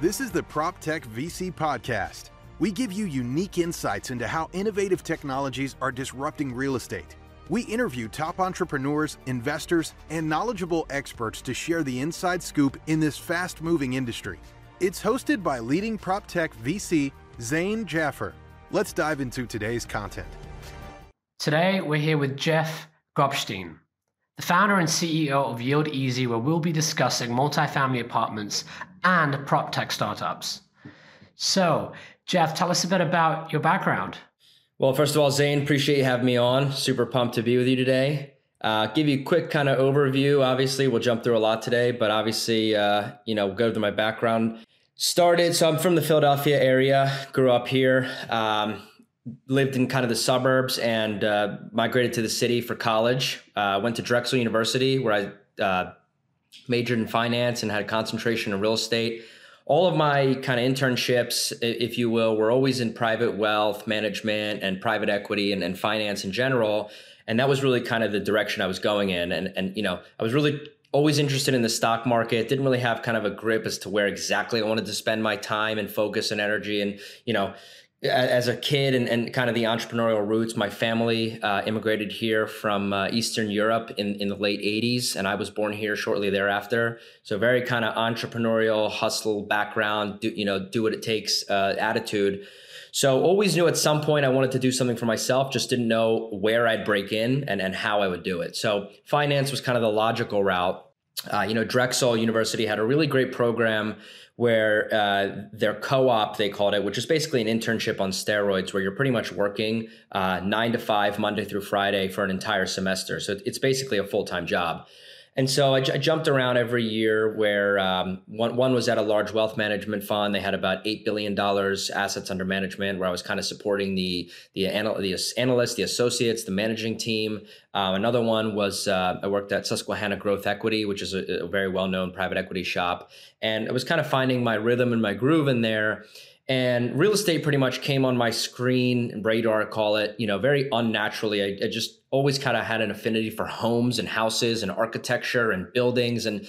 This is the PropTech VC Podcast. We give you unique insights into how innovative technologies are disrupting real estate. We interview top entrepreneurs, investors, and knowledgeable experts to share the inside scoop in this fast moving industry. It's hosted by leading PropTech VC Zain Jaffer. Let's dive into today's content. Today, we're here with Jeff Gopshtein, the founder and CEO of Yieldeasy, where we'll be discussing multifamily apartments and prop tech startups. So, Jeff, tell us a bit about your background. Well, first of all, Zain, appreciate you having me on. Super pumped to be with you today. Uh, give you a quick kind of overview. Obviously, we'll jump through a lot today, but obviously, uh, you know, go through my background. Started, so I'm from the Philadelphia area, grew up here, um, lived in kind of the suburbs, and uh, migrated to the city for college. Uh, went to Drexel University, where I uh, majored in finance and had a concentration in real estate. All of my kind of internships, if you will, were always in private wealth management and private equity and, and finance in general. And that was really kind of the direction I was going in. And, and you know, I was really always interested in the stock market didn't really have kind of a grip as to where exactly i wanted to spend my time and focus and energy and you know as a kid and, and kind of the entrepreneurial roots my family uh, immigrated here from uh, eastern europe in, in the late 80s and i was born here shortly thereafter so very kind of entrepreneurial hustle background do, you know do what it takes uh, attitude so always knew at some point I wanted to do something for myself, just didn't know where I'd break in and, and how I would do it. So finance was kind of the logical route. Uh, you know, Drexel University had a really great program where uh, their co-op they called it, which is basically an internship on steroids, where you're pretty much working uh, nine to five Monday through Friday for an entire semester. So it's basically a full time job. And so I, I, jumped around every year where um, one, one was at a large wealth management fund. They had about $8 billion assets under management where I was kind of supporting the, the, anal- the analysts, the associates, the managing team. Uh, another one was uh, I worked at Susquehanna Growth Equity, which is a, a very well-known private equity shop. And I was kind of finding my rhythm and my groove in there and real estate pretty much came on my screen radar call it you know very unnaturally i, I just always kind of had an affinity for homes and houses and architecture and buildings and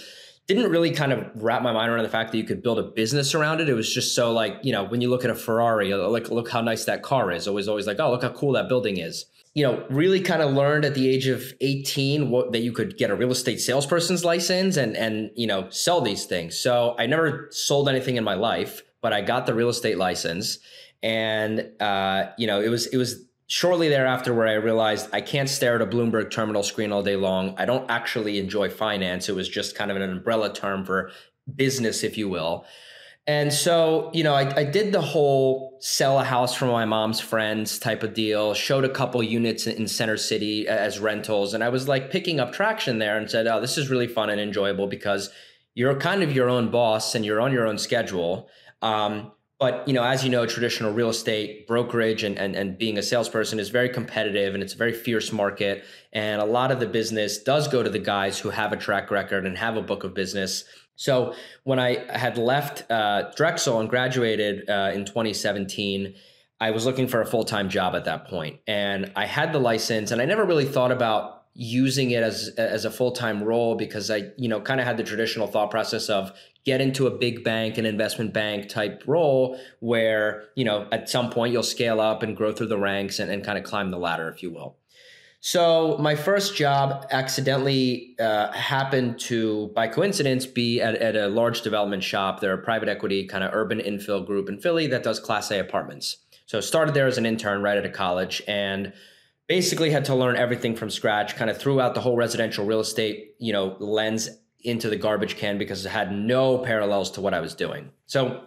didn't really kind of wrap my mind around the fact that you could build a business around it. It was just so like, you know, when you look at a Ferrari, uh, like look how nice that car is. Always, always like, oh, look how cool that building is. You know, really kind of learned at the age of 18 what, that you could get a real estate salesperson's license and and you know sell these things. So I never sold anything in my life, but I got the real estate license, and uh, you know, it was it was shortly thereafter where I realized I can't stare at a Bloomberg terminal screen all day long. I don't actually enjoy finance. It was just kind of an umbrella term for business, if you will. And so, you know, I, I did the whole sell a house from my mom's friends type of deal, showed a couple units in Center City as rentals. And I was like picking up traction there and said, oh, this is really fun and enjoyable because you're kind of your own boss and you're on your own schedule. Um, but you know, as you know, traditional real estate brokerage and, and and being a salesperson is very competitive and it's a very fierce market. And a lot of the business does go to the guys who have a track record and have a book of business. So when I had left uh, Drexel and graduated uh, in 2017, I was looking for a full time job at that point, and I had the license, and I never really thought about using it as as a full-time role because I you know kind of had the traditional thought process of get into a big bank an investment bank type role where you know at some point you'll scale up and grow through the ranks and, and kind of climb the ladder if you will. So my first job accidentally uh, happened to by coincidence be at, at a large development shop. They're a private equity kind of urban infill group in philly that does class a apartments. So started there as an intern right out of college and basically had to learn everything from scratch kind of threw out the whole residential real estate you know lens into the garbage can because it had no parallels to what i was doing. So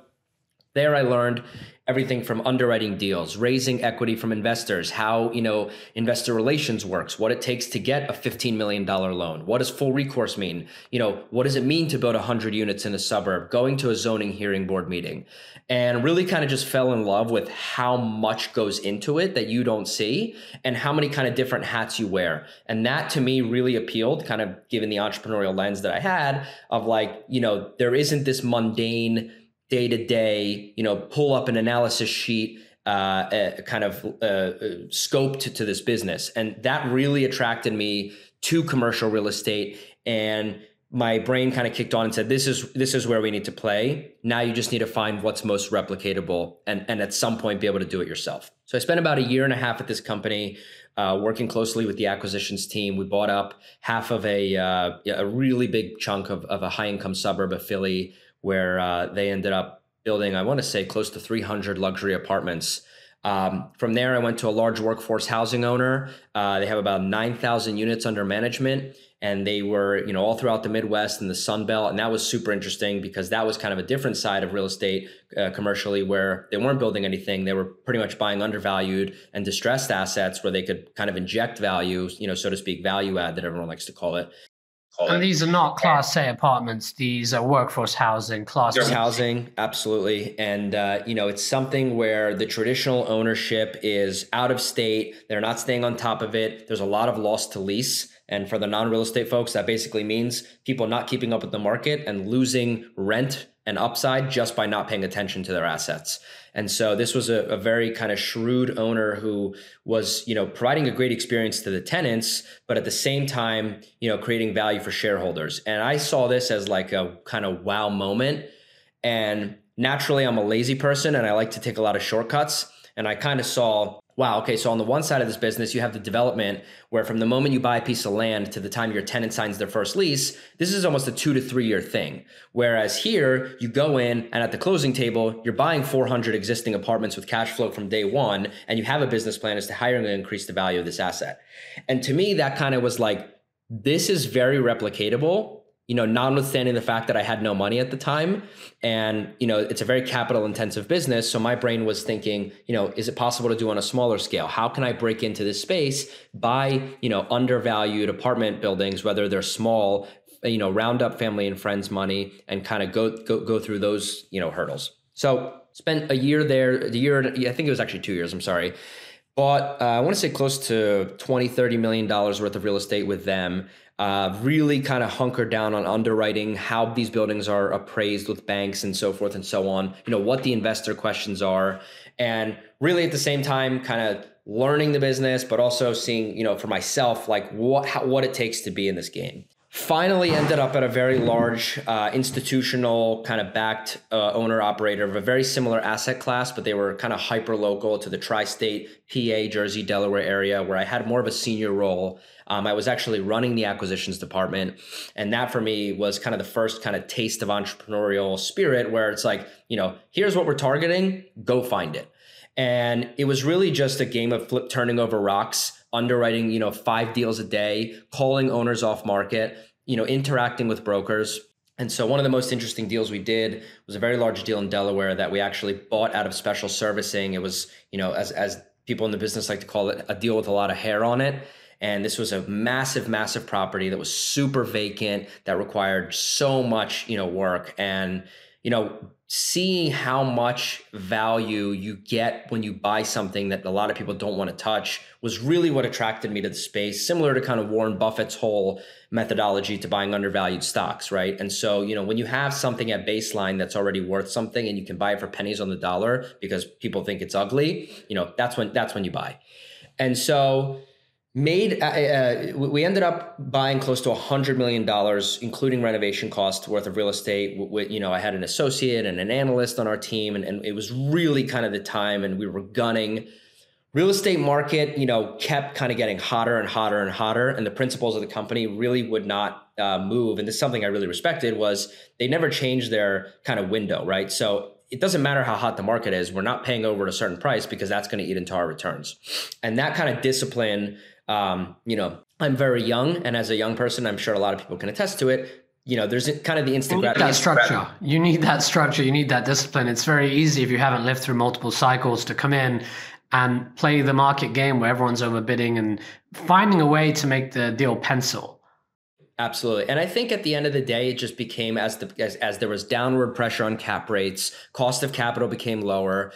there i learned everything from underwriting deals raising equity from investors how you know investor relations works what it takes to get a $15 million loan what does full recourse mean you know what does it mean to build 100 units in a suburb going to a zoning hearing board meeting and really kind of just fell in love with how much goes into it that you don't see and how many kind of different hats you wear. And that to me really appealed kind of given the entrepreneurial lens that i had of like you know there isn't this mundane day to day, you know, pull up an analysis sheet, uh, uh, kind of uh, uh, scope to, to this business. And that really attracted me to commercial real estate and my brain kind of kicked on and said, "This is this is where we need to play. Now you just need to find what's most replicatable, and and at some point be able to do it yourself." So I spent about a year and a half at this company, uh, working closely with the acquisitions team. We bought up half of a uh, a really big chunk of of a high income suburb of Philly, where uh, they ended up building, I want to say, close to 300 luxury apartments. Um, from there, I went to a large workforce housing owner. Uh, they have about 9,000 units under management and they were you know all throughout the midwest and the sun belt and that was super interesting because that was kind of a different side of real estate uh, commercially where they weren't building anything they were pretty much buying undervalued and distressed assets where they could kind of inject value you know so to speak value add that everyone likes to call it and these are not class A apartments. These are workforce housing, class There's housing, absolutely. And, uh, you know, it's something where the traditional ownership is out of state. They're not staying on top of it. There's a lot of loss to lease. And for the non real estate folks, that basically means people not keeping up with the market and losing rent and upside just by not paying attention to their assets. And so this was a, a, very kind of shrewd owner who was, you know, providing a great experience to the tenants, but at the same time, you know, creating value for shareholders. And I saw this as like a kind of wow moment. And naturally, I'm a lazy person and I like to take a lot of shortcuts. And I kind of saw Wow. Okay. So on the one side of this business, you have the development where from the moment you buy a piece of land to the time your tenant signs their first lease, this is almost a two to three year thing. Whereas here, you go in and at the closing table, you're buying 400 existing apartments with cash flow from day one, and you have a business plan as to how you're going to increase the value of this asset. And to me, that kind of was like, this is very replicatable you know, notwithstanding the fact that I had no money at the time. And, you know, it's a very capital intensive business. So my brain was thinking, you know, is it possible to do on a smaller scale? How can I break into this space, buy, you know, undervalued apartment buildings, whether they're small, you know, round up family and friends money and kind of go, go, go through those, you know, hurdles. So spent a year there, the year, I think it was actually two years, I'm sorry. Bought, uh, I want to say close to 20, 30 million dollars worth of real estate with them uh, really kind of hunkered down on underwriting how these buildings are appraised with banks and so forth and so on you know what the investor questions are and really at the same time kind of learning the business but also seeing you know for myself like what how, what it takes to be in this game finally ended up at a very large uh, institutional kind of backed uh, owner operator of a very similar asset class but they were kind of hyper local to the tri-state pa jersey delaware area where i had more of a senior role um, I was actually running the acquisitions department. And that for me was kind of the first kind of taste of entrepreneurial spirit where it's like, you know, here's what we're targeting, go find it. And it was really just a game of flip turning over rocks, underwriting, you know, five deals a day, calling owners off market, you know, interacting with brokers. And so one of the most interesting deals we did was a very large deal in Delaware that we actually bought out of special servicing. It was, you know, as as people in the business like to call it, a deal with a lot of hair on it and this was a massive massive property that was super vacant that required so much you know work and you know seeing how much value you get when you buy something that a lot of people don't want to touch was really what attracted me to the space similar to kind of warren buffett's whole methodology to buying undervalued stocks right? And so you know when you have something at baseline that's already worth something and you can buy it for pennies on the dollar because people think it's ugly you know that's when that's when you buy. And so made uh, uh, we ended up buying close to a hundred million dollars including renovation costs worth of real estate you know i had an associate and an analyst on our team and, and it was really kind of the time and we were gunning. Real estate market you know kept kind of getting hotter and hotter and hotter and the principles of the company really would not uh, move and this is something i really respected was they never changed their kind of window right? So it doesn't matter how hot the market is we're not paying over at a certain price because that's going to eat into our returns. And that kind of discipline um, you know, I'm very young, and as a young person, I'm sure a lot of people can attest to it. You know, there's kind of the instant you that structure. You need that structure. You need that discipline. It's very easy if you haven't lived through multiple cycles to come in and play the market game where everyone's overbidding and finding a way to make the deal pencil. Absolutely. And I think at the end of the day, it just became as the as, as there was downward pressure on cap rates, cost of capital became lower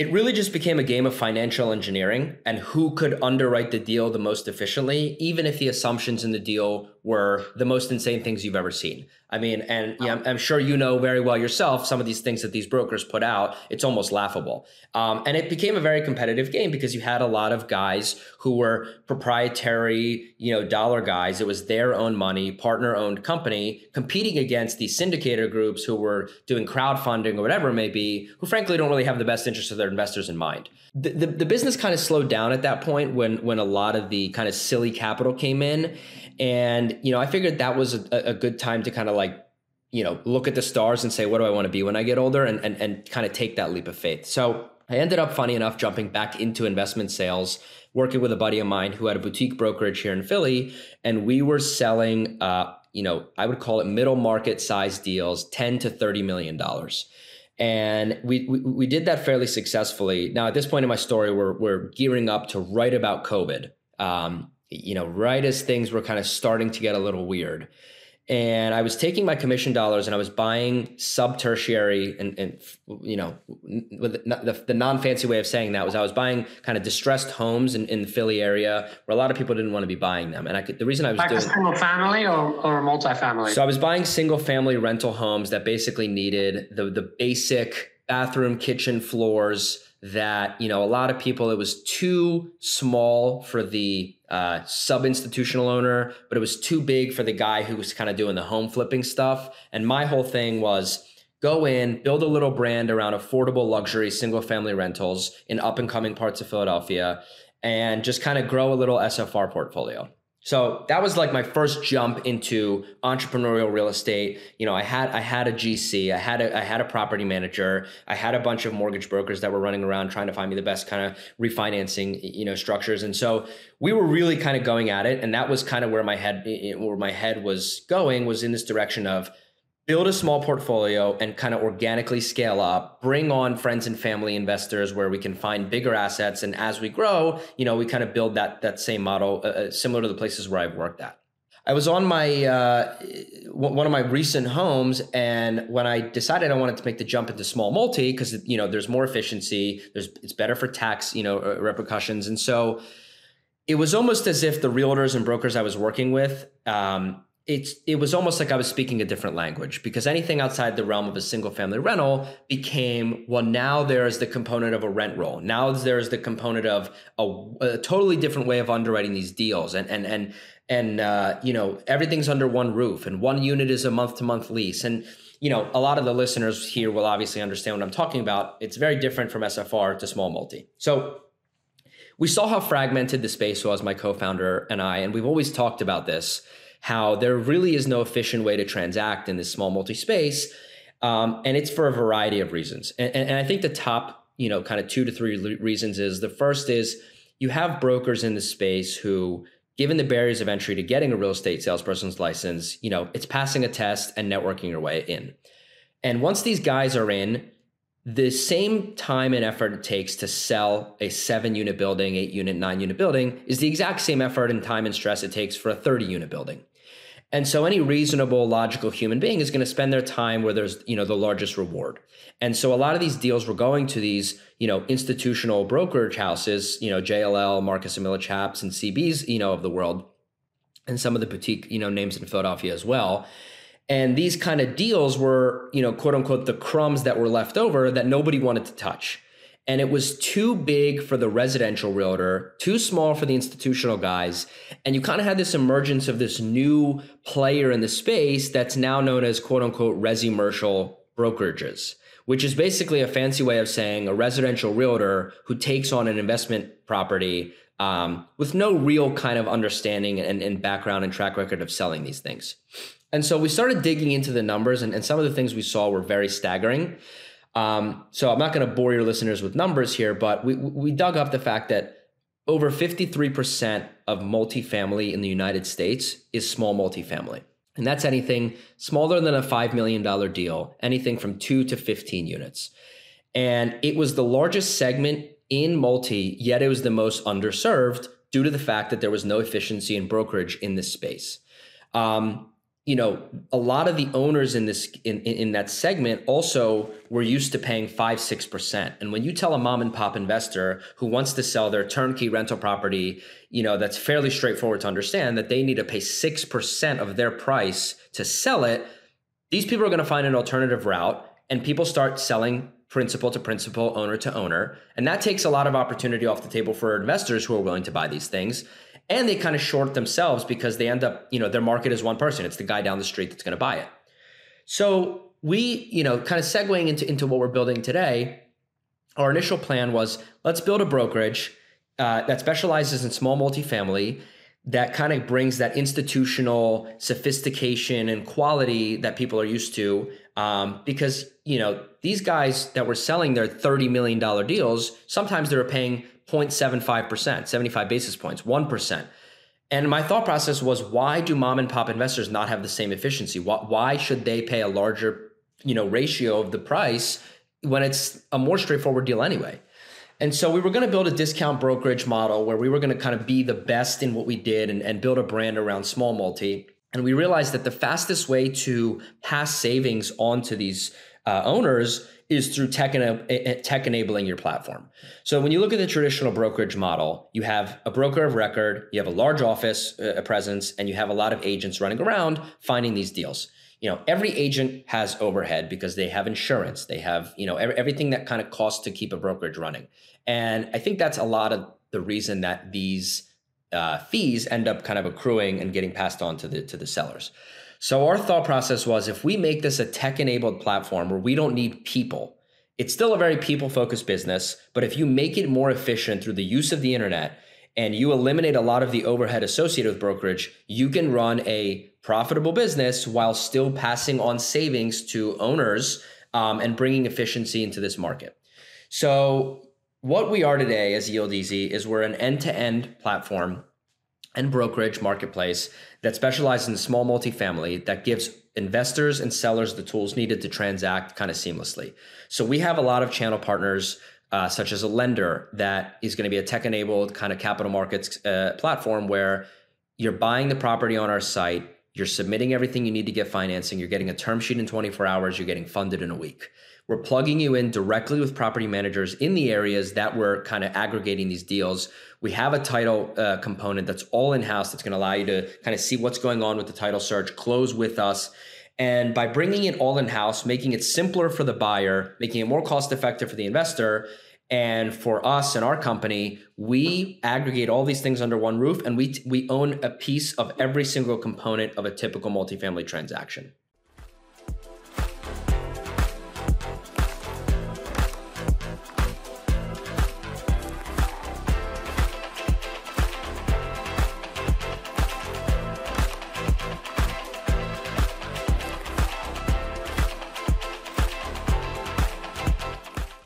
it really just became a game of financial engineering and who could underwrite the deal the most efficiently, even if the assumptions in the deal were the most insane things you've ever seen. I mean, and yeah, I'm, I'm, sure you know very well yourself some of these things that these brokers put out. It's almost laughable. Um, and it became a very competitive game because you had a lot of guys who were proprietary, you know, dollar guys. It was their own money, partner owned company competing against these syndicator groups who were doing crowdfunding or whatever it may be, who frankly don't really have the best interest of their investors in mind. The, the, the business kind of slowed down at that point when when a lot of the kind of silly capital came in and, you know, I figured that was a, a good time to kind of like, you know, look at the stars and say, what do I want to be when I get older? And, and, and kind of take that leap of faith. So I ended up, funny enough, jumping back into investment sales, working with a buddy of mine who had a boutique brokerage here in Philly. And we were selling, uh, you know, I would call it middle market size deals, 10 to 30 million dollars. And we, we, we did that fairly successfully. Now, at this point in my story, we're we're gearing up to write about COVID. Um, you know, right as things were kind of starting to get a little weird. And I was taking my commission dollars and I was buying sub tertiary and, and you know, with the, the non fancy way of saying that was I was buying kind of distressed homes in, in the Philly area where a lot of people didn't want to be buying them. And I could, the reason I was like doing a single family or, or multifamily. So I was buying single family rental homes that basically needed the, the basic bathroom, kitchen floors, that you know a lot of people it was too small for the uh, sub institutional owner but it was too big for the guy who was kind of doing the home flipping stuff. And my whole thing was go in build a little brand around affordable luxury single family rentals in up and coming parts of philadelphia and just kind of grow a little sfr portfolio so that was like my first jump into entrepreneurial real estate. You know, I had I had a GC, I had a I had a property manager, I had a bunch of mortgage brokers that were running around trying to find me the best kind of refinancing, you know, structures. And so we were really kind of going at it, and that was kind of where my head where my head was going was in this direction of build a small portfolio and kind of organically scale up bring on friends and family investors where we can find bigger assets and as we grow you know we kind of build that that same model uh, uh similar to the places where i've worked at. I was on my uh, one of my recent homes and when i decided i wanted to make the jump into small multi because you know there's more efficiency there's it's better for tax you know uh, repercussions and so it was almost as if the realtors and brokers i was working with um, it's it was almost like I was speaking a different language because anything outside the realm of a single family rental became well now there's the component of a rent roll. Now there's the component of a, a totally different way of underwriting these deals. And and and and uh, you know everything's under one roof and one unit is a month to month lease. And you know a lot of the listeners here will obviously understand what I'm talking about. It's very different from SFR to small multi. So we saw how fragmented the space was my co-founder and I and we've always talked about this how there really is no efficient way to transact in this small multi space. Um, and it's for a variety of reasons. And, and, and I think the top, you know, kind of two to three reasons is the first is you have brokers in the space who, given the barriers of entry to getting a real estate salesperson's license, you know, it's passing a test and networking your way in. And once these guys are in, the same time and effort it takes to sell a seven unit building, eight unit, nine unit building is the exact same effort and time and stress it takes for a 30 unit building. And so any reasonable, logical human being is going to spend their time where there's, you know, the largest reward. And so a lot of these deals were going to these, you know, institutional brokerage houses, you know, JLL, Marcus and Millichaps and CBs, you know, of the world, and some of the boutique, you know, names in Philadelphia as well. And these kind of deals were, you know, quote unquote, the crumbs that were left over that nobody wanted to touch and it was too big for the residential realtor, too small for the institutional guys. And you kind of had this emergence of this new player in the space that's now known as quote unquote resi-mercial brokerages, which is basically a fancy way of saying a residential realtor who takes on an investment property um, with no real kind of understanding and, and, background and track record of selling these things. And so we started digging into the numbers, and, and some of the things we saw were very staggering. Um, so I'm not going to bore your listeners with numbers here, but we, we dug up the fact that over 53% of multifamily in the United States is small multifamily. And that's anything smaller than a $5 million deal, anything from two to 15 units. And it was the largest segment in multi, yet it was the most underserved due to the fact that there was no efficiency in brokerage in this space. Um, you know, a lot of the owners in this in, in that segment also were used to paying five, six percent. And when you tell a mom and pop investor who wants to sell their turnkey rental property, you know, that's fairly straightforward to understand that they need to pay six percent of their price to sell it, these people are going to find an alternative route and people start selling principal to principal, owner to owner. And that takes a lot of opportunity off the table for investors who are willing to buy these things and they kind of short themselves because they end up, you know, their market is one person. It's the guy down the street that's going to buy it. So we, you know, kind of segueing into, into what we're building today, our initial plan was let's build a brokerage uh, that specializes in small multifamily that kind of brings that institutional sophistication and quality that people are used to. Um, because, you know, these guys that were selling their $30 million deals, sometimes they were paying 0.75%, 75 basis points, 1%. And my thought process was, why do mom and pop investors not have the same efficiency? Why, should they pay a larger, you know, ratio of the price when it's a more straightforward deal anyway? And so we were going to build a discount brokerage model where we were going to kind of be the best in what we did and, and build a brand around small multi. And we realized that the fastest way to pass savings on to these uh, owners is through tech, en- tech enabling your platform. So when you look at the traditional brokerage model, you have a broker of record, you have a large office uh, presence, and you have a lot of agents running around finding these deals. You know, every agent has overhead because they have insurance, they have you know everything that kind of costs to keep a brokerage running, and I think that's a lot of the reason that these uh, fees end up kind of accruing and getting passed on to the to the sellers. So our thought process was if we make this a tech enabled platform where we don't need people, it's still a very people focused business, but if you make it more efficient through the use of the internet and you eliminate a lot of the overhead associated with brokerage, you can run a profitable business while still passing on savings to owners um, and bringing efficiency into this market. So what we are today as Yieldeasy is we're an end to end platform and brokerage marketplace that specializes in small multifamily that gives investors and sellers the tools needed to transact kind of seamlessly. So we have a lot of channel partners, uh, such as a lender that is going to be a tech enabled kind of capital markets uh, platform where you're buying the property on our site, you're submitting everything you need to get financing, you're getting a term sheet in 24 hours, you're getting funded in a week. We're plugging you in directly with property managers in the areas that we're kind of aggregating these deals. We have a title uh, component that's all in house that's going to allow you to kind of see what's going on with the title search, close with us. And by bringing it all in house, making it simpler for the buyer, making it more cost effective for the investor, and for us and our company, we aggregate all these things under one roof and we, we own a piece of every single component of a typical multifamily transaction.